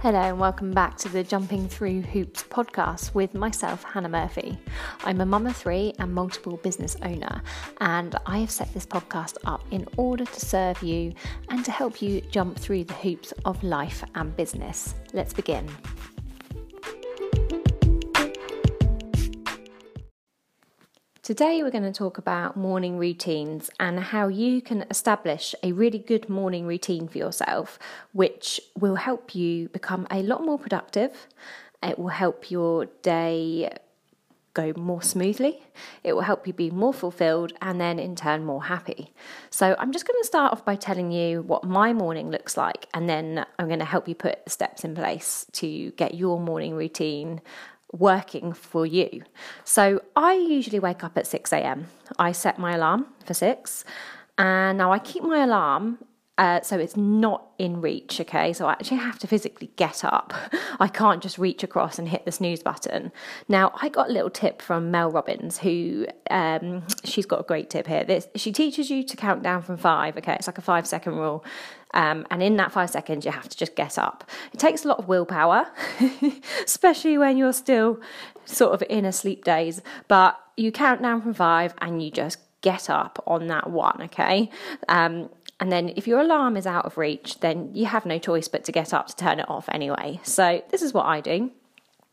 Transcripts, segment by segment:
Hello, and welcome back to the Jumping Through Hoops podcast with myself, Hannah Murphy. I'm a mum of three and multiple business owner, and I have set this podcast up in order to serve you and to help you jump through the hoops of life and business. Let's begin. Today, we're going to talk about morning routines and how you can establish a really good morning routine for yourself, which will help you become a lot more productive. It will help your day go more smoothly. It will help you be more fulfilled and then, in turn, more happy. So, I'm just going to start off by telling you what my morning looks like, and then I'm going to help you put steps in place to get your morning routine working for you. So I usually wake up at 6 a.m. I set my alarm for 6 and now I keep my alarm uh, so it's not in reach, okay? So I actually have to physically get up. I can't just reach across and hit the snooze button. Now, I got a little tip from Mel Robbins, who um, she's got a great tip here. This, she teaches you to count down from five, okay? It's like a five second rule. Um, and in that five seconds, you have to just get up. It takes a lot of willpower, especially when you're still sort of in a sleep daze. But you count down from five and you just get up on that one, okay? Um, and then if your alarm is out of reach, then you have no choice but to get up to turn it off anyway. So this is what I do.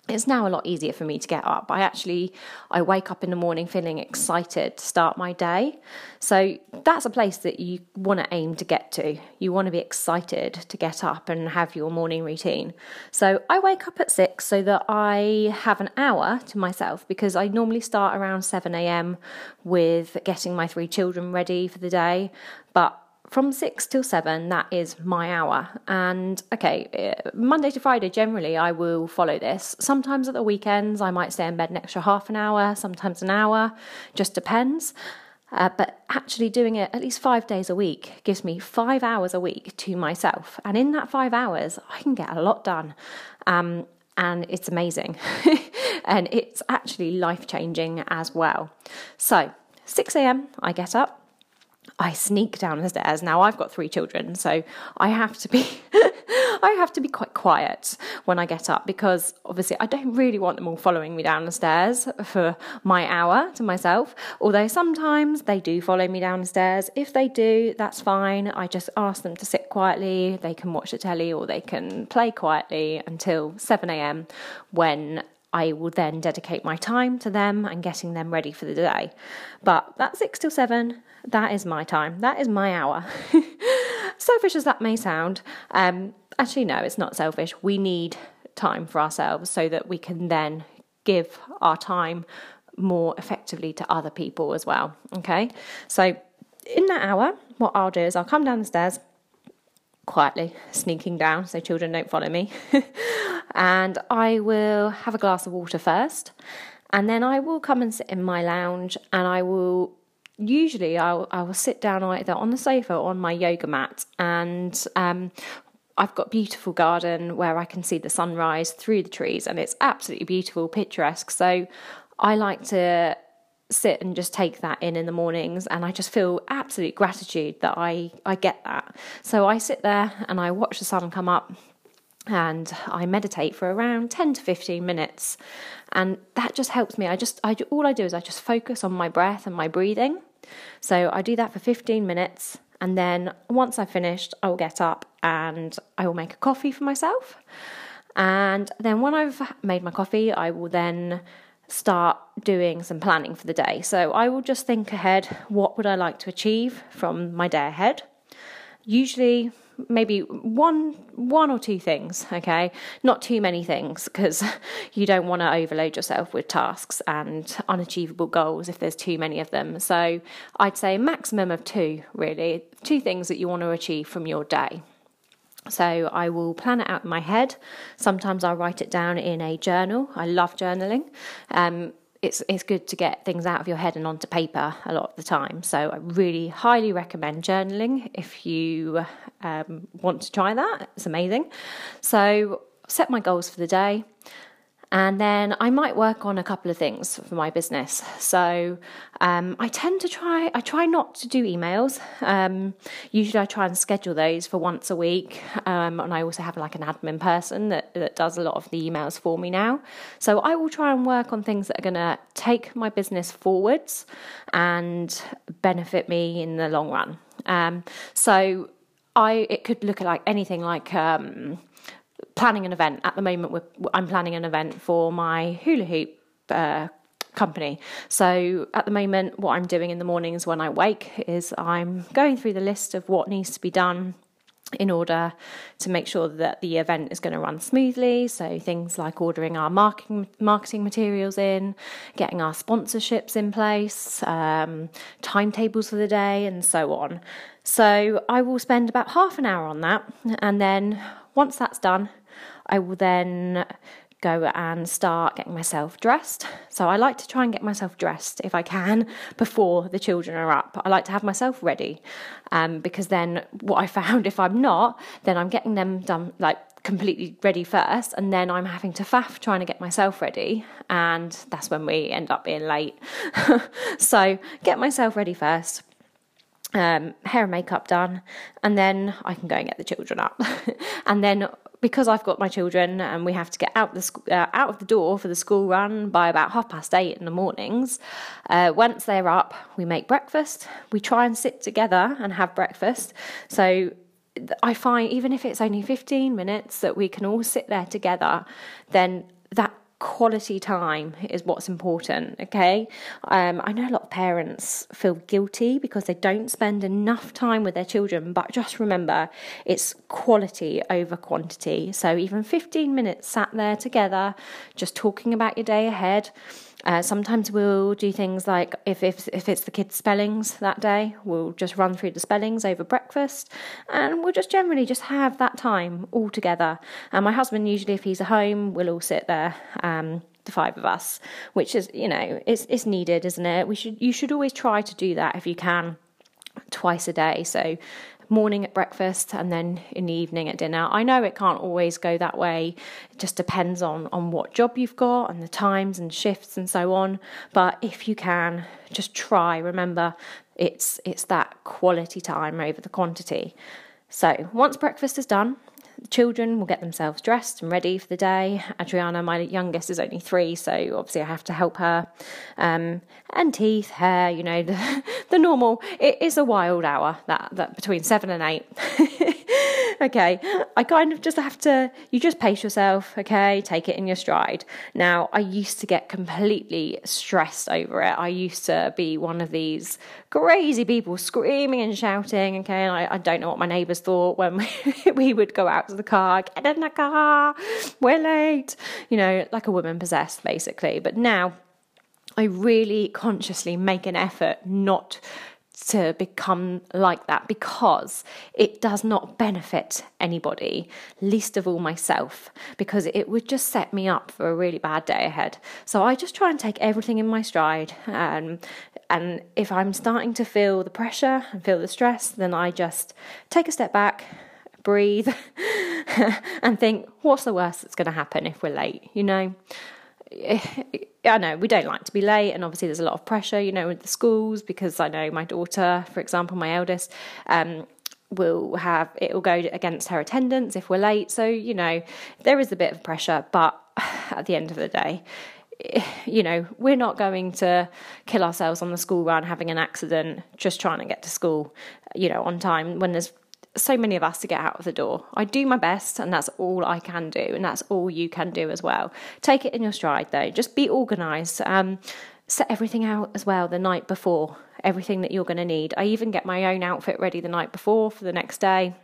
It's now a lot easier for me to get up. I actually I wake up in the morning feeling excited to start my day. So that's a place that you want to aim to get to. You want to be excited to get up and have your morning routine. So I wake up at 6 so that I have an hour to myself because I normally start around 7 a.m. with getting my three children ready for the day. But from six till seven, that is my hour. And okay, eh, Monday to Friday, generally, I will follow this. Sometimes at the weekends, I might stay in bed an extra half an hour, sometimes an hour, just depends. Uh, but actually, doing it at least five days a week gives me five hours a week to myself. And in that five hours, I can get a lot done. Um, and it's amazing. and it's actually life changing as well. So, 6 a.m., I get up. I sneak down the stairs. Now I've got three children, so I have to be I have to be quite quiet when I get up because obviously I don't really want them all following me down the stairs for my hour to myself. Although sometimes they do follow me down the stairs. If they do, that's fine. I just ask them to sit quietly. They can watch the telly or they can play quietly until 7 a.m. when I will then dedicate my time to them and getting them ready for the day. But that six till seven, that is my time. That is my hour. selfish as that may sound, um, actually, no, it's not selfish. We need time for ourselves so that we can then give our time more effectively to other people as well. Okay, so in that hour, what I'll do is I'll come down the stairs quietly, sneaking down so children don't follow me. and I will have a glass of water first, and then I will come and sit in my lounge, and I will usually I'll, I will sit down either on the sofa or on my yoga mat, and um, I've got a beautiful garden where I can see the sunrise through the trees, and it's absolutely beautiful, picturesque. So I like to sit and just take that in in the mornings and I just feel absolute gratitude that I I get that. So I sit there and I watch the sun come up and I meditate for around 10 to 15 minutes and that just helps me. I just I all I do is I just focus on my breath and my breathing. So I do that for 15 minutes and then once I've finished I will get up and I will make a coffee for myself. And then when I've made my coffee, I will then start doing some planning for the day. So I will just think ahead what would I like to achieve from my day ahead? Usually maybe one one or two things, okay? Not too many things because you don't want to overload yourself with tasks and unachievable goals if there's too many of them. So I'd say maximum of two really, two things that you want to achieve from your day. So I will plan it out in my head. Sometimes I'll write it down in a journal. I love journaling. Um, it's it's good to get things out of your head and onto paper a lot of the time. So I really highly recommend journaling if you um, want to try that. It's amazing. So set my goals for the day. And then I might work on a couple of things for my business. So um, I tend to try, I try not to do emails. Um, usually I try and schedule those for once a week. Um, and I also have like an admin person that, that does a lot of the emails for me now. So I will try and work on things that are going to take my business forwards and benefit me in the long run. Um, so I, it could look like anything like, um, planning an event. At the moment, I'm planning an event for my hula hoop uh, company. So at the moment, what I'm doing in the mornings when I wake is I'm going through the list of what needs to be done in order to make sure that the event is going to run smoothly. So things like ordering our marketing marketing materials in, getting our sponsorships in place, um, timetables for the day, and so on. So I will spend about half an hour on that, and then once that's done, I will then go and start getting myself dressed. So I like to try and get myself dressed if I can before the children are up. I like to have myself ready um, because then what I found if I'm not, then I'm getting them done like completely ready first and then I'm having to faff trying to get myself ready and that's when we end up being late. so get myself ready first um, hair and makeup done, and then I can go and get the children up. and then because I've got my children and we have to get out the sc- uh, out of the door for the school run by about half past eight in the mornings. Uh, once they're up, we make breakfast. We try and sit together and have breakfast. So I find even if it's only 15 minutes that we can all sit there together, then that quality time is what's important okay? Um, i know a lot of parents feel guilty because they don't spend enough time with their children but just remember it's quality over quantity. So even 15 minutes sat there together just talking about your day ahead uh, sometimes we'll do things like if, if if it's the kids' spellings that day, we'll just run through the spellings over breakfast, and we'll just generally just have that time all together. And my husband usually, if he's at home, we'll all sit there. Um, the five of us, which is you know it's it's needed, isn't it? We should you should always try to do that if you can twice a day. So morning at breakfast and then in the evening at dinner. I know it can't always go that way. It just depends on on what job you've got and the times and shifts and so on. But if you can, just try. Remember, it's it's that quality time over the quantity. So once breakfast is done, the children will get themselves dressed and ready for the day. Adriana, my youngest, is only three, so obviously I have to help her. Um, and teeth, hair, you know, the, the normal. It is a wild hour that, that between seven and eight. okay, I kind of just have to, you just pace yourself, okay, take it in your stride. Now, I used to get completely stressed over it. I used to be one of these crazy people screaming and shouting, okay, and I, I don't know what my neighbours thought when we, we would go out to the car, get in the car, we're late, you know, like a woman possessed basically. But now, I really consciously make an effort not to become like that because it does not benefit anybody, least of all myself, because it would just set me up for a really bad day ahead. So I just try and take everything in my stride. Um, and if I'm starting to feel the pressure and feel the stress, then I just take a step back, breathe, and think, what's the worst that's going to happen if we're late? You know? I know we don't like to be late, and obviously there's a lot of pressure, you know, with the schools because I know my daughter, for example, my eldest, um, will have it will go against her attendance if we're late. So you know there is a bit of pressure, but at the end of the day, you know, we're not going to kill ourselves on the school run having an accident just trying to get to school, you know, on time when there's so many of us to get out of the door. I do my best, and that's all I can do, and that's all you can do as well. Take it in your stride, though. Just be organised. Um, set everything out as well the night before, everything that you're going to need. I even get my own outfit ready the night before for the next day.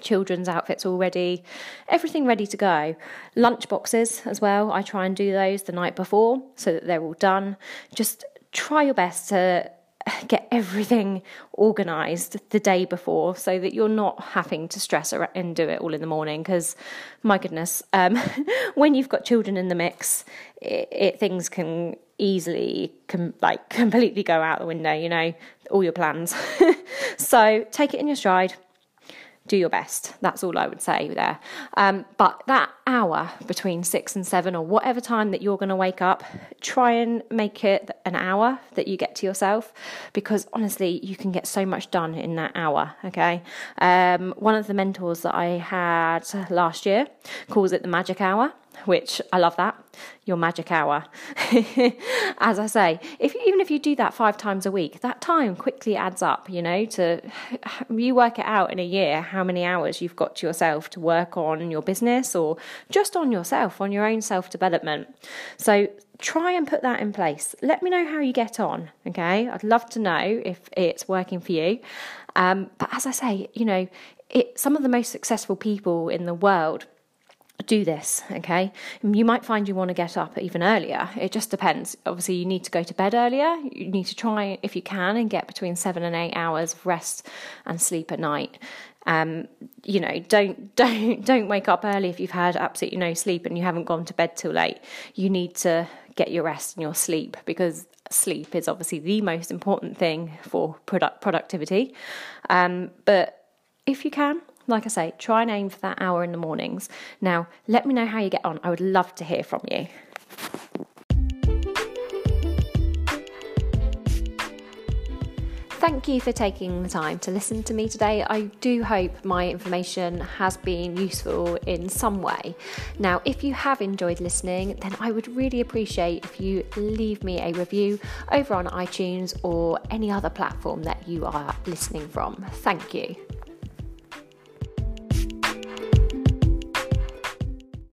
Children's outfits all ready, everything ready to go. Lunch boxes as well. I try and do those the night before so that they're all done. Just try your best to get everything organized the day before so that you're not having to stress and do it all in the morning because my goodness um, when you've got children in the mix it, it things can easily com- like completely go out the window you know all your plans. So take it in your stride do your best. That's all I would say there. Um, but that hour between six and seven, or whatever time that you're going to wake up, try and make it an hour that you get to yourself because honestly, you can get so much done in that hour. Okay. Um, one of the mentors that I had last year calls it the magic hour which I love that. Your magic hour. As I say, if even if you do that five times a week, that time quickly adds up, you know, to you work it out in a year how many hours you've got to yourself to work on your business or just on yourself, on your own self development. So try and put that in place. Let me know how you get on, okay? I'd love to know if it's working for you. Um, but as I say, you know, it, some of the most successful people in the world do this, okay? You might find you want to get up even earlier. It just depends. Obviously, you need to go to bed earlier. You need to try, if you can, and get between seven and eight hours of rest and sleep at night. Um, you know, don't don't don't wake up early if you've had absolutely no sleep and you haven't gone to bed till late. You need to get your rest and your sleep because sleep is obviously the most important thing for product productivity. Um, but if you can, like I say, try and aim for that hour in the mornings. Now, let me know how you get on. I would love to hear from you. Thank you for taking the time to listen to me today. I do hope my information has been useful in some way. Now, if you have enjoyed listening, then I would really appreciate if you leave me a review over on iTunes or any other platform that you are listening from. Thank you.